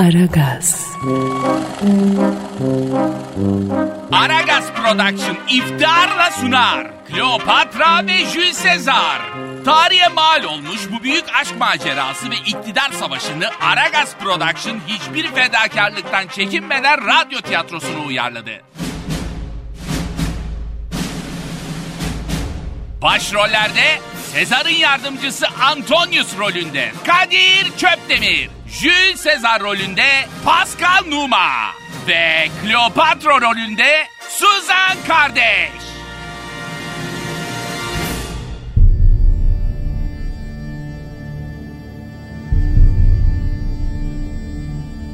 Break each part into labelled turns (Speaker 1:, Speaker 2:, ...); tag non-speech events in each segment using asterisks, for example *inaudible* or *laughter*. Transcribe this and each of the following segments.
Speaker 1: Aragaz.
Speaker 2: Aragaz Production iftiharla sunar. Kleopatra ve Jules Caesar. Tarihe mal olmuş bu büyük aşk macerası ve iktidar savaşını Aragaz Production hiçbir fedakarlıktan çekinmeden radyo tiyatrosuna uyarladı. Başrollerde Sezar'ın yardımcısı Antonius rolünde Kadir Çöpdemir, Jules Sezar rolünde Pascal Numa ve Kleopatra rolünde Suzan Kardeş.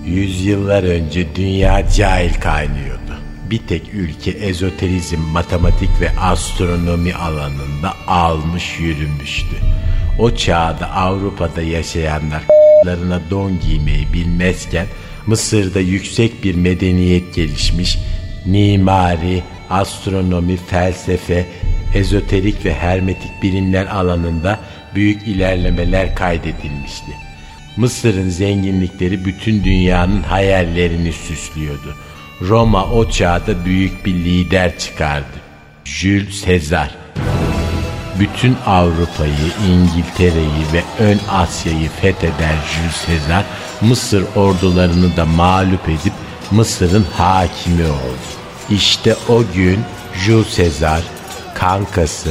Speaker 3: Yüzyıllar önce dünya cahil kaynıyordu. Bir tek ülke ezoterizm, matematik ve astronomi alanında almış yürümüştü. O çağda Avrupa'da yaşayanlar larına don giymeyi bilmezken Mısır'da yüksek bir medeniyet gelişmiş, mimari, astronomi, felsefe, ezoterik ve hermetik bilimler alanında büyük ilerlemeler kaydedilmişti. Mısır'ın zenginlikleri bütün dünyanın hayallerini süslüyordu. Roma o çağda büyük bir lider çıkardı. Jules Caesar. Bütün Avrupa'yı, İngiltere'yi ve ön Asya'yı fetheden Jules Caesar, Mısır ordularını da mağlup edip Mısır'ın hakimi oldu. İşte o gün Jules Caesar, kankası,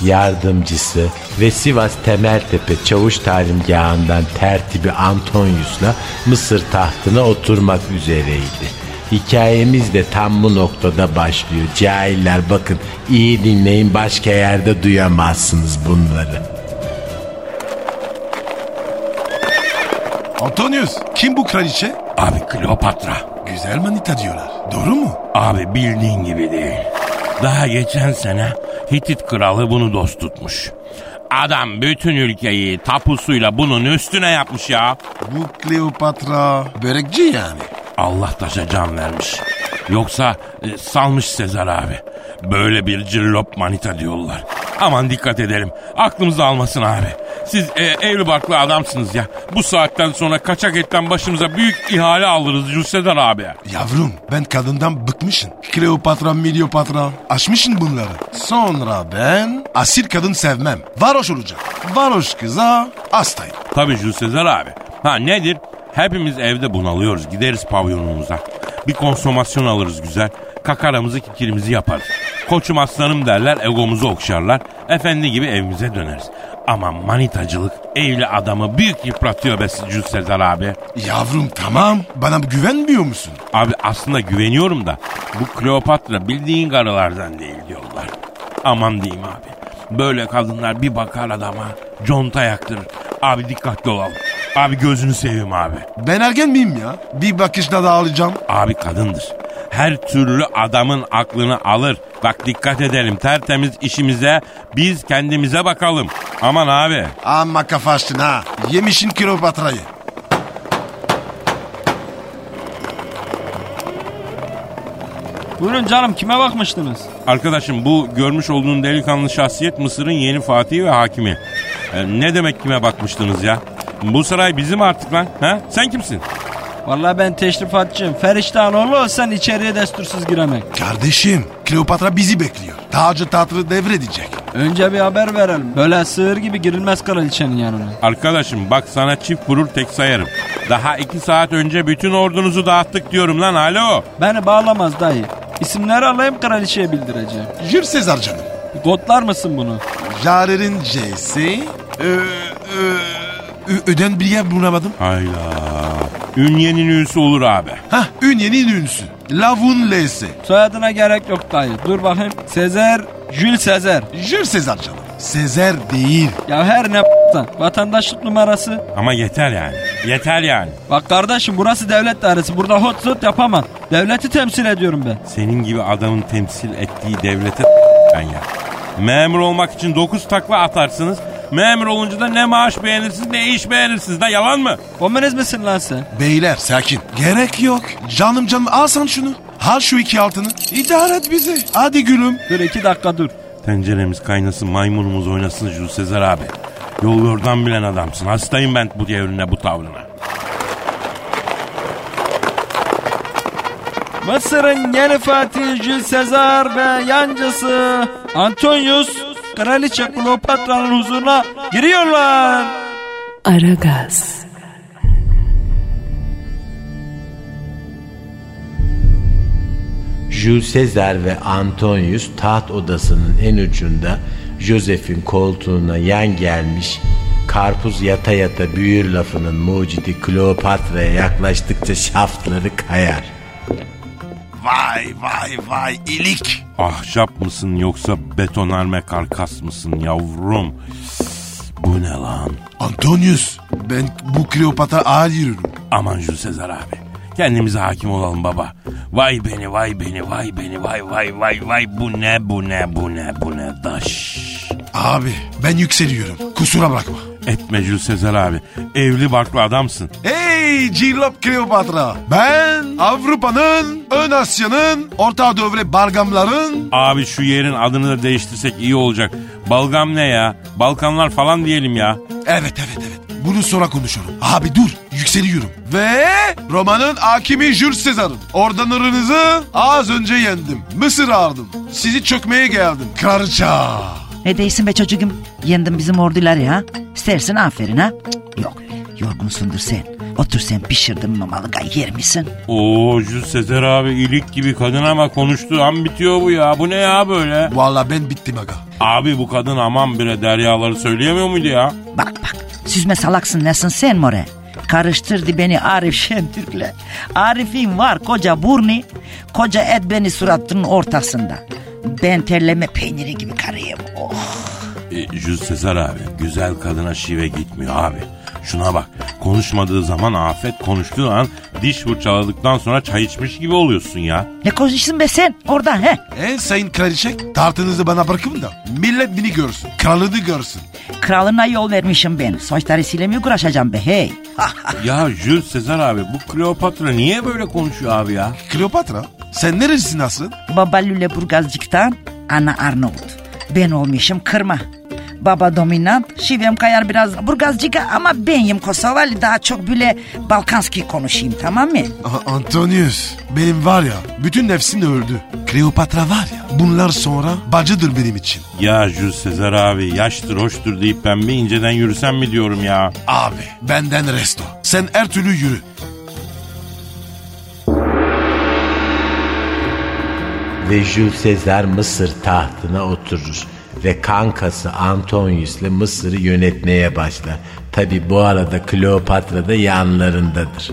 Speaker 3: yardımcısı ve Sivas Temeltepe Çavuş Talimgahı'ndan tertibi Antonius'la Mısır tahtına oturmak üzereydi. Hikayemiz de tam bu noktada başlıyor. Cahiller bakın iyi dinleyin başka yerde duyamazsınız bunları.
Speaker 4: Antonius kim bu kraliçe?
Speaker 5: Abi Kleopatra.
Speaker 4: Güzel manita diyorlar. Doğru mu?
Speaker 5: Abi bildiğin gibi değil. Daha geçen sene Hitit kralı bunu dost tutmuş. Adam bütün ülkeyi tapusuyla bunun üstüne yapmış ya.
Speaker 4: Bu Kleopatra börekçi yani.
Speaker 5: Allah taşa can vermiş. Yoksa e, salmış Sezar abi. Böyle bir cillop manita diyorlar. Aman dikkat edelim. Aklımızı almasın abi. Siz e, evli barklı adamsınız ya. Bu saatten sonra kaçak etten başımıza büyük ihale alırız Cüssedar abi.
Speaker 4: Yavrum ben kadından bıkmışım. Kleopatra, Milyopatra aşmışım bunları. Sonra ben asil kadın sevmem. Varoş olacak. Varoş kıza hastayım.
Speaker 5: Tabii Cüssedar abi. Ha nedir? Hepimiz evde bunalıyoruz. Gideriz pavyonumuza. Bir konsomasyon alırız güzel. Kakaramızı kikirimizi yaparız. Koçum aslanım derler egomuzu okşarlar. Efendi gibi evimize döneriz. Ama manitacılık evli adamı büyük yıpratıyor be Cüz Sezar abi.
Speaker 4: Yavrum tamam bana güvenmiyor musun?
Speaker 5: Abi aslında güveniyorum da bu Kleopatra bildiğin karılardan değil diyorlar. Aman diyeyim abi. Böyle kadınlar bir bakar adama conta yaktırır. Abi dikkatli olalım. Abi gözünü seveyim abi.
Speaker 4: Ben ergen miyim ya? Bir bakışta dağılacağım.
Speaker 5: Abi kadındır. Her türlü adamın aklını alır. Bak dikkat edelim tertemiz işimize biz kendimize bakalım. Aman abi.
Speaker 4: Amma kafa açtın ha. Yemişin Kleopatra'yı.
Speaker 6: Buyurun canım kime bakmıştınız?
Speaker 5: Arkadaşım bu görmüş olduğun delikanlı şahsiyet Mısır'ın yeni fatihi ve hakimi. E, ne demek kime bakmıştınız ya? Bu saray bizim artık lan. Ha? Sen kimsin?
Speaker 6: Vallahi ben teşrifatçıyım. Feriştahın oğlu olsan içeriye destursuz giremek.
Speaker 4: Kardeşim Kleopatra bizi bekliyor. Tacı tahtı devredecek.
Speaker 6: Önce bir haber verelim. Böyle sığır gibi girilmez kraliçenin yanına.
Speaker 5: Arkadaşım bak sana çift vurur tek sayarım. Daha iki saat önce bütün ordunuzu dağıttık diyorum lan alo.
Speaker 6: Beni bağlamaz dayı. İsimleri alayım kraliçeye bildireceğim.
Speaker 4: Jür Sezar canım.
Speaker 6: Kodlar mısın bunu?
Speaker 4: Jare'nin C'si. Ö, ö, ö- öden bir yer bulamadım.
Speaker 5: Hayla. Ünyenin üyüsü olur abi.
Speaker 4: Hah Ünye'nin ünlüsü. Lavun L'si.
Speaker 6: Soyadına gerek yok dayı. Dur bakayım. Sezer, Jules Sezer.
Speaker 4: Jür Sezar canım. Sezer değil.
Speaker 6: Ya her ne sen. Vatandaşlık numarası.
Speaker 5: Ama yeter yani. Yeter yani.
Speaker 6: Bak kardeşim burası devlet dairesi. Burada hot zot yapamam. Devleti temsil ediyorum ben.
Speaker 5: Senin gibi adamın temsil ettiği devlete ben ya. Memur olmak için 9 takla atarsınız. Memur olunca da ne maaş beğenirsiniz ne iş beğenirsiniz da yalan mı?
Speaker 6: Komünist misin lan sen?
Speaker 4: Beyler sakin. Gerek yok. Canım canım al sen şunu. Al şu iki altını. İdare et bizi. Hadi gülüm.
Speaker 6: Dur iki dakika dur.
Speaker 5: Tenceremiz kaynasın maymunumuz oynasın Jules Sezar abi. Yol yordan bilen adamsın. Hastayım ben bu devrine bu tavrına.
Speaker 6: Mısır'ın yeni Fatih Jules Sezar ve yancısı Antonius Kraliçe Kleopatra'nın huzuruna giriyorlar.
Speaker 1: Aragaz,
Speaker 3: Jules Caesar ve Antonius taht odasının en ucunda Joseph'in koltuğuna yan gelmiş karpuz yata yata büyür lafının mucidi Kleopatra'ya yaklaştıkça şaftları kayar.
Speaker 4: Vay vay vay ilik.
Speaker 5: Ahşap mısın yoksa betonarme karkas mısın yavrum? Bu ne lan?
Speaker 4: Antonius ben bu Kleopatra ağır yürürüm.
Speaker 5: Aman Jules Sezar abi. Kendimize hakim olalım baba. Vay beni vay beni vay beni vay vay vay vay bu ne bu ne bu ne bu ne daş.
Speaker 4: Abi ben yükseliyorum kusura bakma.
Speaker 5: Etme Jules Sezar abi. Evli barklı adamsın.
Speaker 4: Hey Cillop Kleopatra. Ben Avrupa'nın, Ön Asya'nın, Orta Doğu ve Balgamların...
Speaker 5: Abi şu yerin adını da değiştirsek iyi olacak. Balgam ne ya? Balkanlar falan diyelim ya.
Speaker 4: Evet evet evet. Bunu sonra konuşalım. Abi dur yükseliyorum. Ve Roma'nın hakimi Jules Caesar'ın. Ordanlarınızı az önce yendim. Mısır aldım. Sizi çökmeye geldim. Kraliça.
Speaker 7: Ne değilsin be çocuğum? Yendin bizim orduları ha? İstersin aferin ha? Cık, Yok yorgunsundur sen. Otur sen pişirdim mamalıga yer misin?
Speaker 5: Oo Jules Sezar abi ilik gibi kadın ama konuştuğu an bitiyor bu ya. Bu ne ya böyle?
Speaker 4: Valla ben bittim aga.
Speaker 5: Abi bu kadın aman bire deryaları söyleyemiyor muydu ya?
Speaker 7: Bak bak süzme salaksın nesin sen more? Karıştırdı beni Arif Şentürk'le. Arif'in var koca burni, koca et beni suratının ortasında. Ben terleme peyniri gibi karıyım. Oh.
Speaker 5: E, Jules Sezar abi güzel kadına şive gitmiyor abi. Şuna bak konuşmadığı zaman afet konuştuğu an diş fırçaladıktan sonra çay içmiş gibi oluyorsun ya.
Speaker 7: Ne konuşsun be sen orada he?
Speaker 4: En sayın kraliçe tartınızı bana bırakın da millet beni görsün. Kralını görsün.
Speaker 7: Kralına yol vermişim ben. Soytarısıyla mı uğraşacağım be hey?
Speaker 5: Ya Jules Sezar abi bu Kleopatra niye böyle konuşuyor abi ya?
Speaker 4: Kleopatra sen nerelisin asıl?
Speaker 7: Baba Lüleburgazcık'tan, ana Arnavut. Ben olmuşum kırma. Baba dominant, şivem kayar biraz Burgazcık'a ama benim Kosovalı daha çok böyle Balkanski konuşayım tamam mı?
Speaker 4: Aha, Antonius benim var ya bütün nefsim öldü. Kleopatra var ya bunlar sonra bacıdır benim için.
Speaker 5: Ya Jules Sezar abi yaştır hoştur deyip ben bir inceden yürüsem mi diyorum ya.
Speaker 4: Abi benden resto. Sen her türlü yürü.
Speaker 3: Ve Jules Caesar Mısır tahtına oturur ve kankası Antonius ile Mısır'ı yönetmeye başlar. Tabi bu arada Kleopatra da yanlarındadır.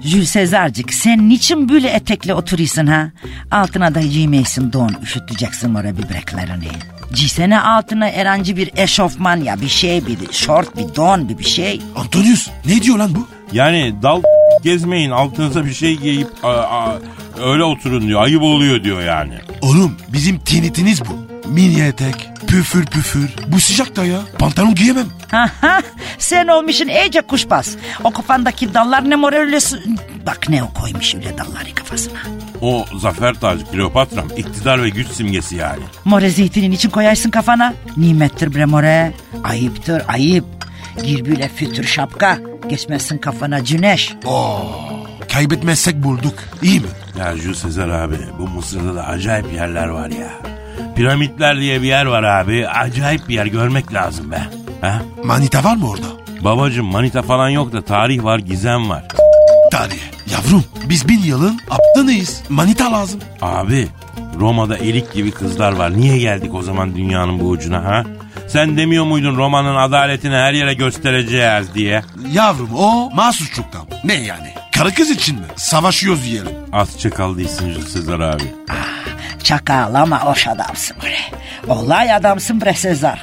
Speaker 7: Jules Sezarcık sen niçin böyle etekle oturuyorsun ha? Altına da giymeysin don üşüteceksin oraya bibreklerini. Giysene altına herhangi bir eşofman ya bir şey bir şort bir don bir bir şey.
Speaker 4: Antonius ne diyor lan bu?
Speaker 5: Yani dal gezmeyin altınıza bir şey giyip a- a- öyle oturun diyor. Ayıp oluyor diyor yani.
Speaker 4: Oğlum bizim tinitiniz bu. Mini etek, püfür püfür. Bu sıcakta ya. Pantolon giyemem.
Speaker 7: Sen olmuşsun iyice kuşbaz. O kafandaki dallar ne mor öyle... su- Bak ne o koymuş öyle dalları kafasına.
Speaker 5: O zafer tacı Kleopatram iktidar ve güç simgesi yani.
Speaker 7: More zeytinin için koyarsın kafana. Nimettir bre more. Ayıptır ayıp. Gir böyle fütür şapka. Geçmezsin kafana güneş.
Speaker 4: Kaybetmezsek bulduk. İyi mi?
Speaker 5: Ya Jules Sezar abi bu Mısır'da da acayip yerler var ya. Piramitler diye bir yer var abi. Acayip bir yer görmek lazım be. Ha?
Speaker 4: Manita var mı orada?
Speaker 5: Babacım manita falan yok da tarih var gizem var.
Speaker 4: Tarih. Yavrum biz bin yılın aptınıyız. Manita lazım.
Speaker 5: Abi Roma'da elik gibi kızlar var. Niye geldik o zaman dünyanın bu ucuna ha? Sen demiyor muydun Roma'nın adaletini her yere göstereceğiz diye?
Speaker 4: Yavrum o mahsusçuktan. Ne yani? Karı kız için mi? Savaşıyoruz diyelim.
Speaker 5: Az çakal değilsin Jules Sezar abi.
Speaker 7: Çakal ama hoş adamsın bre. Olay adamsın bre Sezar.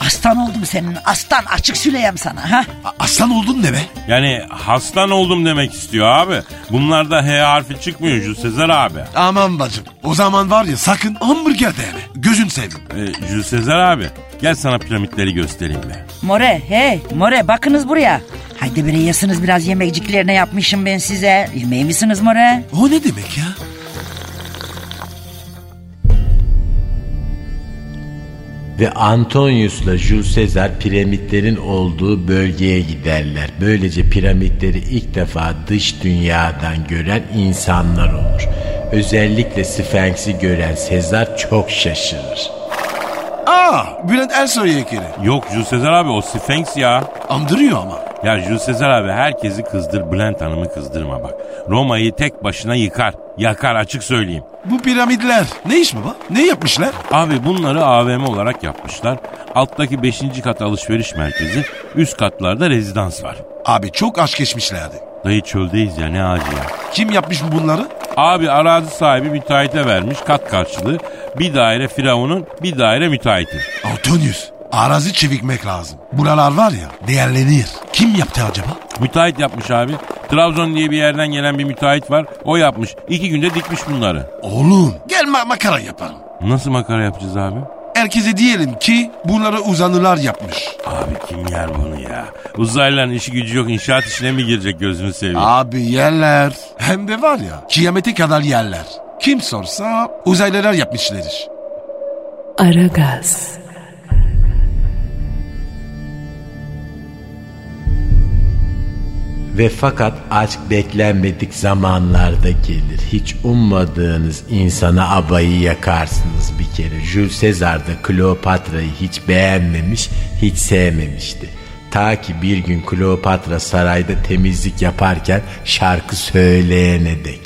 Speaker 7: Aslan oldum senin aslan açık söyleyeyim sana ha.
Speaker 4: A- aslan oldun ne be?
Speaker 5: Yani hastan oldum demek istiyor abi. Bunlarda H harfi çıkmıyor Jules Sezar abi.
Speaker 4: Aman bacım. O zaman var ya sakın hamburger de yeme. Gözün seveyim.
Speaker 5: Ee, Jules Sezar abi gel sana piramitleri göstereyim be.
Speaker 7: More hey more bakınız buraya. Haydi bre yasınız biraz yemekciklerine yapmışım ben size. Yemeği misiniz more?
Speaker 4: O ne demek ya?
Speaker 3: Ve Antonius'la Jules Caesar piramitlerin olduğu bölgeye giderler. Böylece piramitleri ilk defa dış dünyadan gören insanlar olur. Özellikle Sphinx'i gören Sezar çok şaşırır.
Speaker 4: Aa Bülent Ersoy heykeli.
Speaker 5: Yok Jules Sezar abi o Sphinx ya.
Speaker 4: Andırıyor ama.
Speaker 5: Ya Jules Sezar abi herkesi kızdır Bülent Hanım'ı kızdırma bak. Roma'yı tek başına yıkar. Yakar açık söyleyeyim.
Speaker 4: Bu piramitler ne iş baba? Ne yapmışlar?
Speaker 5: Abi bunları AVM olarak yapmışlar. Alttaki 5. kat alışveriş merkezi, üst katlarda rezidans var.
Speaker 4: Abi çok aşk geçmişlerdi.
Speaker 5: Dayı çöldeyiz ya ne acı ya.
Speaker 4: Kim yapmış bunları?
Speaker 5: Abi arazi sahibi müteahhite vermiş kat karşılığı. Bir daire firavunun bir daire müteahhitin.
Speaker 4: Antonius. Arazi çevikmek lazım. Buralar var ya değerlenir. Kim yaptı acaba?
Speaker 5: Müteahhit yapmış abi. Trabzon diye bir yerden gelen bir müteahhit var. O yapmış. İki günde dikmiş bunları.
Speaker 4: Oğlum gel ma- makara yapalım.
Speaker 5: Nasıl makara yapacağız abi?
Speaker 4: Herkese diyelim ki bunları uzanlılar yapmış.
Speaker 5: Abi kim yer bunu ya? Uzaylıların işi gücü yok inşaat işine mi girecek gözünü seveyim?
Speaker 4: Abi yerler. Hem de var ya kıyamete kadar yerler. Kim sorsa uzaylılar yapmışlardır.
Speaker 1: Aragaz,
Speaker 3: Ve fakat aşk beklenmedik zamanlarda gelir. Hiç ummadığınız insana abayı yakarsınız bir kere. Jules Caesar da Kleopatra'yı hiç beğenmemiş, hiç sevmemişti. Ta ki bir gün Kleopatra sarayda temizlik yaparken şarkı söyleyene dek.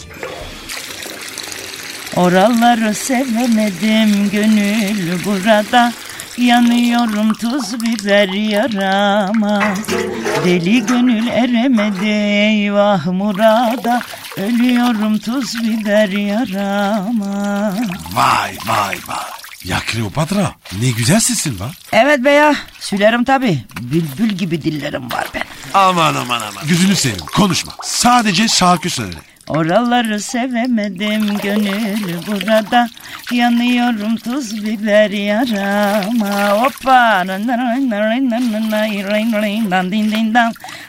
Speaker 7: Oraları sevemedim gönül burada Yanıyorum tuz biber yarama Deli gönül eremedi eyvah murada Ölüyorum tuz biber yarama
Speaker 4: Vay vay vay. Ya Kleopatra ne güzel sesin var.
Speaker 7: Evet be ya sülerim tabi Bülbül gibi dillerim var benim
Speaker 4: Aman aman aman. Gözünü seveyim konuşma. Sadece şarkı söyle.
Speaker 7: Oraları sevemedim gönül burada. Yanıyorum tuz biber yarama. Hoppa!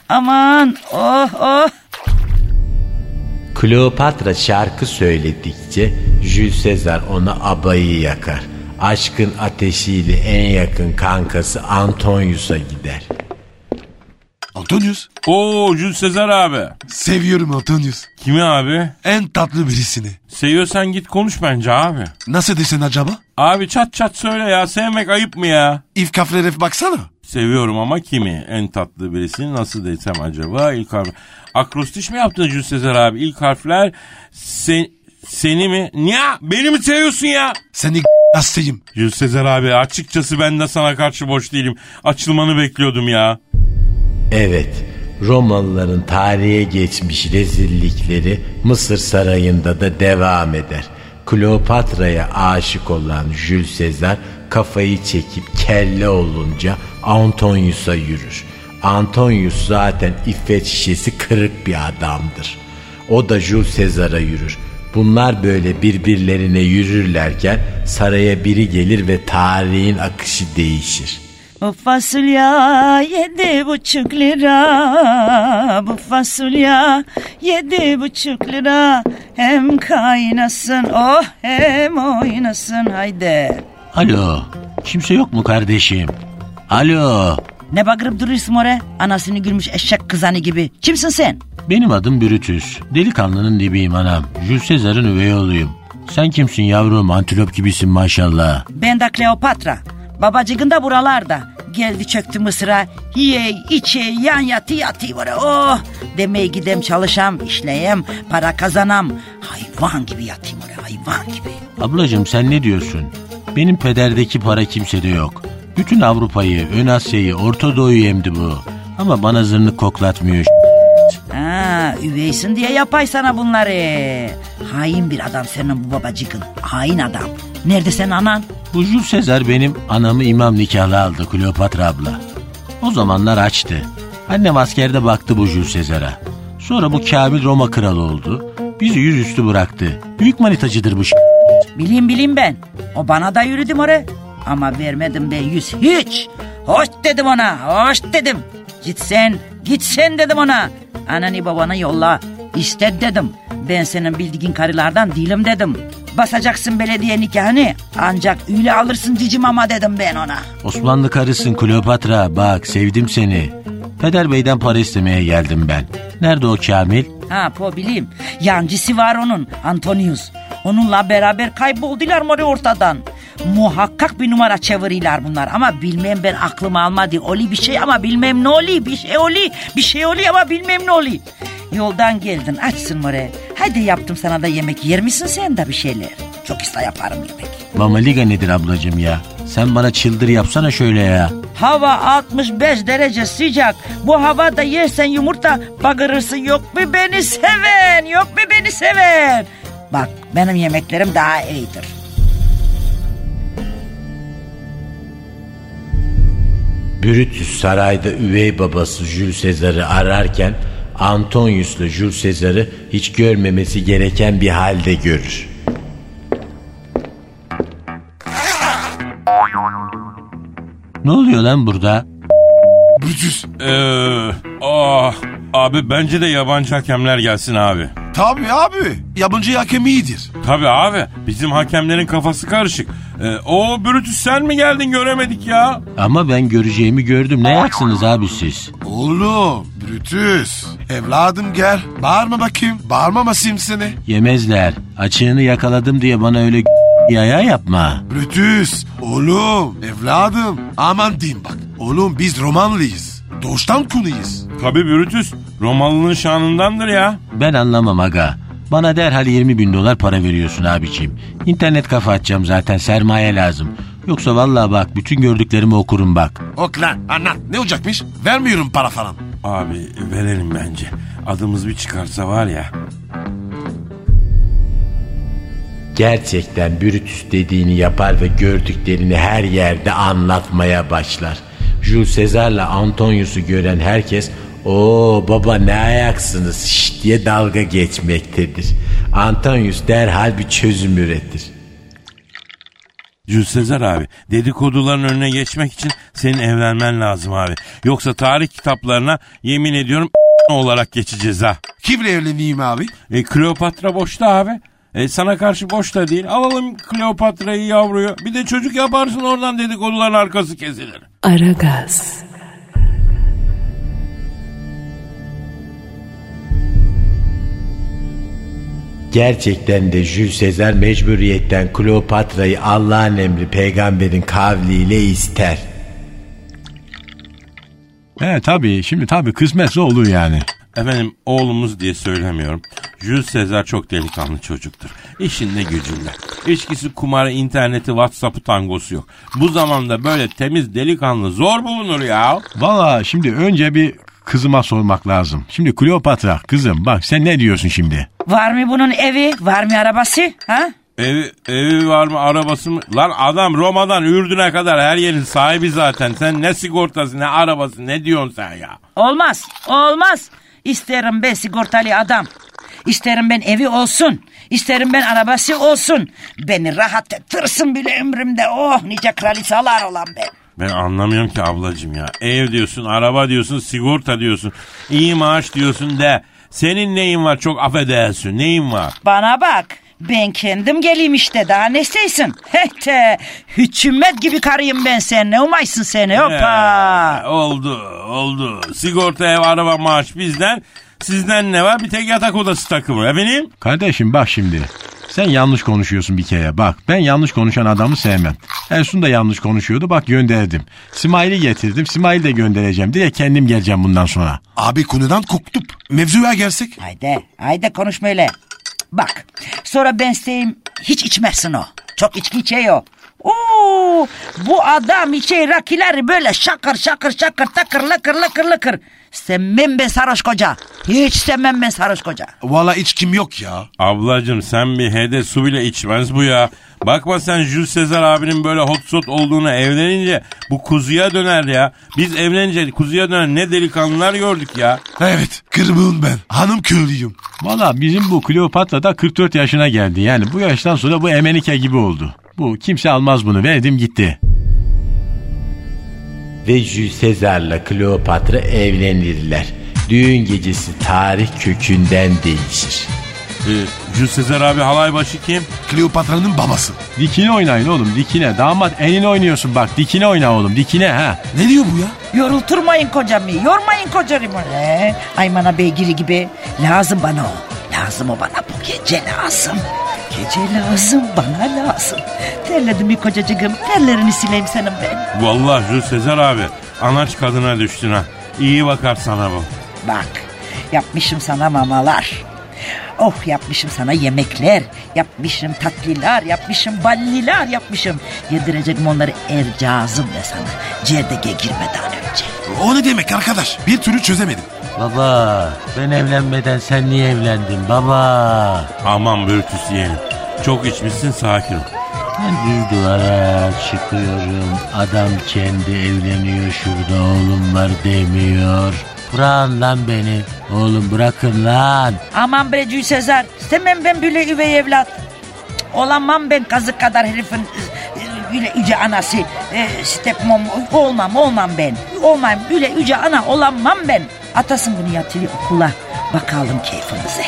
Speaker 7: Aman! Oh oh!
Speaker 3: Kleopatra şarkı söyledikçe Jules Caesar ona abayı yakar. Aşkın ateşiyle en yakın kankası Antonius'a gider.
Speaker 4: Antonius.
Speaker 5: Oo Jules Sezar abi.
Speaker 4: Seviyorum Antonius.
Speaker 5: Kimi abi?
Speaker 4: En tatlı birisini.
Speaker 5: Seviyorsan git konuş bence abi.
Speaker 4: Nasıl desen acaba?
Speaker 5: Abi çat çat söyle ya sevmek ayıp mı ya?
Speaker 4: İf kaflere baksana.
Speaker 5: Seviyorum ama kimi? En tatlı birisini nasıl desem acaba? İlk harf... Akrostiş mi yaptın Jules Sezar abi? İlk harfler sen, seni mi? Niye? Beni mi seviyorsun ya?
Speaker 4: Seni hastayım.
Speaker 5: Jules Sezar abi açıkçası ben de sana karşı boş değilim. Açılmanı bekliyordum ya.
Speaker 3: Evet, Romalıların tarihe geçmiş rezillikleri Mısır sarayında da devam eder. Kleopatra'ya aşık olan Jules Caesar kafayı çekip kelle olunca Antonius'a yürür. Antonius zaten iffet şişesi kırık bir adamdır. O da Jules Caesar'a yürür. Bunlar böyle birbirlerine yürürlerken saraya biri gelir ve tarihin akışı değişir.
Speaker 7: Bu fasulye yedi buçuk lira Bu fasulye yedi buçuk lira Hem kaynasın oh hem oynasın haydi
Speaker 3: Alo, kimse yok mu kardeşim? Alo,
Speaker 7: Ne bakırıp duruyorsun oraya Anasını gülmüş eşek kızanı gibi Kimsin sen?
Speaker 3: benim adım Brutus. Delikanlının dibiyim anam. Jules Caesar'ın üvey oğluyum. Sen kimsin yavrum? Antilop gibisin maşallah.
Speaker 7: Ben de Kleopatra Babacığın da buralarda Geldi çöktü Mısır'a Yiye içe yan yatı yatı var Oh demeye gidem çalışam işleyem para kazanam Hayvan gibi yatayım oraya hayvan gibi
Speaker 3: Ablacığım sen ne diyorsun? Benim pederdeki para kimsede yok. Bütün Avrupa'yı, Ön Asya'yı, Orta Doğu'yu emdi bu. Ama bana zırnık koklatmıyor.
Speaker 7: Ha, üveysin diye yapay sana bunları. Hain bir adam senin bu babacıkın. Hain adam. Nerede senin anan?
Speaker 3: Bu Jules Caesar benim anamı imam nikahlı aldı Kleopatra abla. O zamanlar açtı. Annem askerde baktı bu Jules Caesar'a. Sonra bu Kamil Roma kralı oldu. Bizi yüzüstü bıraktı. Büyük manitacıdır bu ş-
Speaker 7: Bileyim bileyim ben. O bana da yürüdüm oraya. Ama vermedim ben yüz hiç. Hoş dedim ona. Hoş dedim. Git sen. Git sen dedim ona. Ananı babanı yolla. İste dedim. Ben senin bildiğin karılardan değilim dedim. Basacaksın belediye nikahını. Ancak öyle alırsın cicim ama dedim ben ona.
Speaker 3: Osmanlı karısın Kleopatra bak sevdim seni. Peder Bey'den para istemeye geldim ben. Nerede o Kamil?
Speaker 7: Ha po bileyim. Yancısı var onun Antonius. Onunla beraber kayboldular mı ortadan. Muhakkak bir numara çeviriyorlar bunlar ama bilmem ben aklım almadı. Oli bir şey ama bilmem ne oli. Bir şey oli. Bir şey oli ama bilmem ne oli. Yoldan geldin açsın more. Hadi yaptım sana da yemek yer misin sen de bir şeyler? Çok iste yaparım yemek.
Speaker 3: Mamaliga nedir ablacığım ya? Sen bana çıldır yapsana şöyle ya.
Speaker 7: Hava 65 derece sıcak. Bu havada yersen yumurta bagırırsın. Yok mu beni seven? Yok mu beni seven? Bak benim yemeklerim daha iyidir.
Speaker 3: Brutus sarayda üvey babası Jules Sezar'ı ararken Antonius'la Jules Sezar'ı hiç görmemesi gereken bir halde görür. Ne oluyor lan burada?
Speaker 4: Brutus.
Speaker 5: Ee, ah, abi bence de yabancı hakemler gelsin abi.
Speaker 4: Tabii abi. Yabancı hakem iyidir.
Speaker 5: Tabii abi bizim hakemlerin kafası karışık. Ee, o Brutus sen mi geldin göremedik ya.
Speaker 3: Ama ben göreceğimi gördüm. Ne yaksınız abi siz?
Speaker 4: Oğlum Brutus. Evladım gel. Bağırma bakayım. Bağırmamasayım seni.
Speaker 3: Yemezler. Açığını yakaladım diye bana öyle *laughs* yaya yapma.
Speaker 4: Brutus. Oğlum. Evladım. Aman diyeyim bak. Oğlum biz Romanlıyız. Doğuştan kunuyuz.
Speaker 5: Tabii Brutus Romalı'nın şanındandır ya.
Speaker 3: Ben anlamam aga. Bana derhal 20 bin dolar para veriyorsun abiciğim. İnternet kafa açacağım zaten sermaye lazım. Yoksa vallahi bak bütün gördüklerimi okurum bak.
Speaker 4: Ok lan anlat. Ne olacakmış? Vermiyorum para falan.
Speaker 5: Abi verelim bence. Adımız bir çıkarsa var ya.
Speaker 3: Gerçekten Brutus dediğini yapar ve gördüklerini her yerde anlatmaya başlar. Jules Caesar'la Antonius'u gören herkes o baba ne ayaksınız şşt diye dalga geçmektedir. Antonius derhal bir çözüm üretir.
Speaker 5: Jules Sezar abi dedikoduların önüne geçmek için senin evlenmen lazım abi. Yoksa tarih kitaplarına yemin ediyorum *laughs* olarak geçeceğiz ha.
Speaker 4: Kimle evleneyim abi?
Speaker 5: E Kleopatra boşta abi. E sana karşı boş da değil. Alalım Kleopatra'yı yavruyu. Bir de çocuk yaparsın oradan dedikoduların arkası kesilir.
Speaker 1: Aragaz,
Speaker 3: Gerçekten de Jules Caesar mecburiyetten Kleopatra'yı Allah'ın emri peygamberin kavliyle ister.
Speaker 8: He tabii şimdi tabii kısmetse olur yani.
Speaker 5: Efendim oğlumuz diye söylemiyorum. Jules Sezar çok delikanlı çocuktur. İşinde gücünde. İçkisi, kumarı, interneti, Whatsapp'ı, tangosu yok. Bu zamanda böyle temiz delikanlı zor bulunur ya.
Speaker 8: Valla şimdi önce bir kızıma sormak lazım. Şimdi Kleopatra kızım bak sen ne diyorsun şimdi?
Speaker 7: Var mı bunun evi? Var mı arabası? Ha?
Speaker 5: Evi, evi var mı arabası mı? Lan adam Roma'dan Ürdün'e kadar her yerin sahibi zaten. Sen ne sigortası ne arabası ne diyorsun sen ya?
Speaker 7: Olmaz. Olmaz. İsterim ben sigortalı adam. İsterim ben evi olsun. İsterim ben arabası olsun. Beni rahat ettirsin bile ömrümde. Oh nice kraliçalar olan ben.
Speaker 5: Ben anlamıyorum ki ablacığım ya. Ev diyorsun, araba diyorsun, sigorta diyorsun. iyi maaş diyorsun de. Senin neyin var çok affedersin neyin var?
Speaker 7: Bana bak. Ben kendim geleyim işte daha ne isteysin? *laughs* Hete hükümet gibi karıyım ben sen ne umaysın seni hoppa.
Speaker 5: Ee, oldu oldu. Sigorta ev araba maaş bizden. Sizden ne var? Bir tek yatak odası takımı efendim.
Speaker 8: Kardeşim bak şimdi. Sen yanlış konuşuyorsun bir kere. Bak ben yanlış konuşan adamı sevmem. Ersun da yanlış konuşuyordu bak gönderdim. Simail'i getirdim. Simail'i de göndereceğim. Direkt kendim geleceğim bundan sonra.
Speaker 4: Abi konudan koptuk. Mevzuya gelsek.
Speaker 7: Haydi haydi konuşma öyle. Bak sonra ben isteyeyim hiç içmezsin o. Çok içki içiyor. Oo, bu adam içe rakileri böyle şakır şakır şakır takır lakır lakır lakır. Sevmem ben sarhoş koca. Hiç sevmem ben sarhoş koca.
Speaker 4: Valla hiç kim yok ya.
Speaker 5: Ablacım sen bir hede su bile içmez bu ya. Bakma sen Jules Sezar abinin böyle hot shot olduğunu evlenince bu kuzuya döner ya. Biz evlenince kuzuya dönen ne delikanlılar gördük ya.
Speaker 4: Evet kırmızım ben. Hanım köylüyüm.
Speaker 8: Valla bizim bu Kleopatra da 44 yaşına geldi. Yani bu yaştan sonra bu Emenike gibi oldu. Bu kimse almaz bunu verdim gitti.
Speaker 3: Ve Jules Caesar'la Kleopatra evlenirler. Düğün gecesi tarih kökünden değişir.
Speaker 5: Ee, Jules Sezar abi halay başı kim?
Speaker 4: Kleopatra'nın babası.
Speaker 8: Dikine oynayın oğlum dikine. Damat enine oynuyorsun bak dikine oyna oğlum dikine ha.
Speaker 4: Ne diyor bu ya?
Speaker 7: Yorulturmayın kocamı, yormayın kocamı. Ee, Aymana beygiri gibi. Lazım bana o. Lazım o bana bu gece lazım. Gece lazım bana lazım. Terledim bir kocacığım. Terlerini sileyim senin ben.
Speaker 5: Vallahi Jules Sezar abi anaç kadına düştün ha. İyi bakar sana bu.
Speaker 7: Bak yapmışım sana mamalar. Oh yapmışım sana yemekler, yapmışım tatliler, yapmışım balliler yapmışım. Yedireceğim onları ercazım da sana. Cerdege girmeden önce.
Speaker 4: O ne demek arkadaş? Bir türlü çözemedim.
Speaker 3: Baba ben evlenmeden sen niye evlendin baba?
Speaker 5: Aman Brutus yeğenim. Çok içmişsin sakin ol.
Speaker 3: Ben düz duvara çıkıyorum. Adam kendi evleniyor şurada oğlum var demiyor. Bırakın lan beni. Oğlum bırakın lan.
Speaker 7: Aman bre Cül Sezar, istemem ben böyle üvey evlat. Olamam ben kazık kadar herifin öyle yüce anası. E, stepmom olmam olmam ben. Olmam öyle yüce ana olamam ben. Atasın bunu yatıyor okula. Bakalım keyfimize.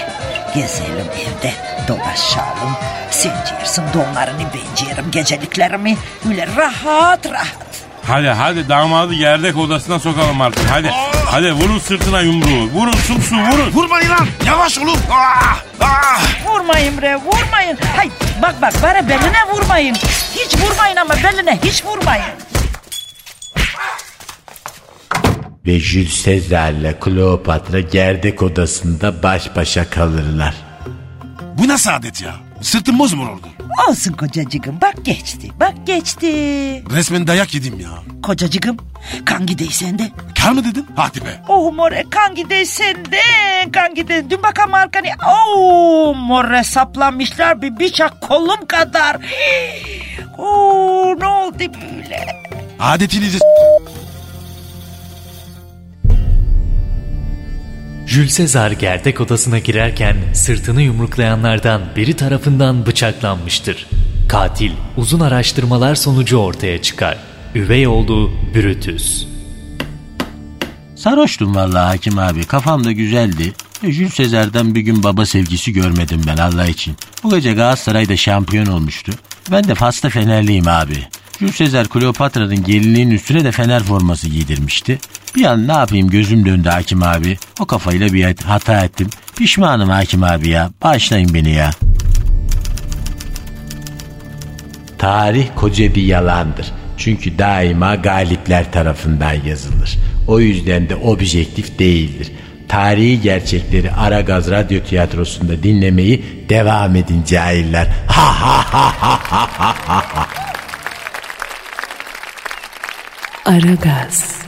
Speaker 7: Gezelim evde dolaşalım. Sen yersin donlarını ben yerim geceliklerimi. Öyle rahat rahat.
Speaker 5: Hadi hadi damadı gerdek odasına sokalım artık hadi. Hadi vurun sırtına yumruğu. Vurun sumsu vurun.
Speaker 4: Vurmayın lan. Yavaş olun. Ah, ah.
Speaker 7: Vurmayın bre vurmayın. Hay bak bak bana beline vurmayın. Hiç vurmayın ama beline hiç vurmayın.
Speaker 3: Ve Jules Sezar'la Kleopatra gerdek odasında baş başa kalırlar.
Speaker 4: Bu nasıl adet ya? Sırtım bozmur oldu.
Speaker 7: Olsun kocacığım bak geçti bak geçti.
Speaker 4: Resmen dayak yedim ya.
Speaker 7: Kocacığım kan gideysen de.
Speaker 4: Kar mı dedin? Hadi be.
Speaker 7: Oh more kan gideysen de kan gideysen. Dün bakalım arkana. Oh more saplanmışlar bir bıçak kolum kadar. Oh ne oldu böyle?
Speaker 4: Adetinizi
Speaker 9: Jules Sezar gerdek odasına girerken sırtını yumruklayanlardan biri tarafından bıçaklanmıştır. Katil uzun araştırmalar sonucu ortaya çıkar. Üvey oğlu Brutus.
Speaker 3: Sarhoştum vallahi hakim abi. Kafam da güzeldi. E, Jules Sezar'dan bir gün baba sevgisi görmedim ben Allah için. Bu gece Galatasaray'da şampiyon olmuştu. Ben de Fas'ta Fenerliyim abi. Jules Sezar Kleopatra'nın gelinliğin üstüne de Fener forması giydirmişti. Bir an ne yapayım gözüm döndü hakim abi. O kafayla bir hata ettim. Pişmanım hakim abi ya. Bağışlayın beni ya. Tarih koca bir yalandır. Çünkü daima galipler tarafından yazılır. O yüzden de objektif değildir. Tarihi gerçekleri Aragaz Radyo Tiyatrosu'nda dinlemeyi devam edin cahiller. Ha ha ha ha ha ha ha.
Speaker 1: Aragaz.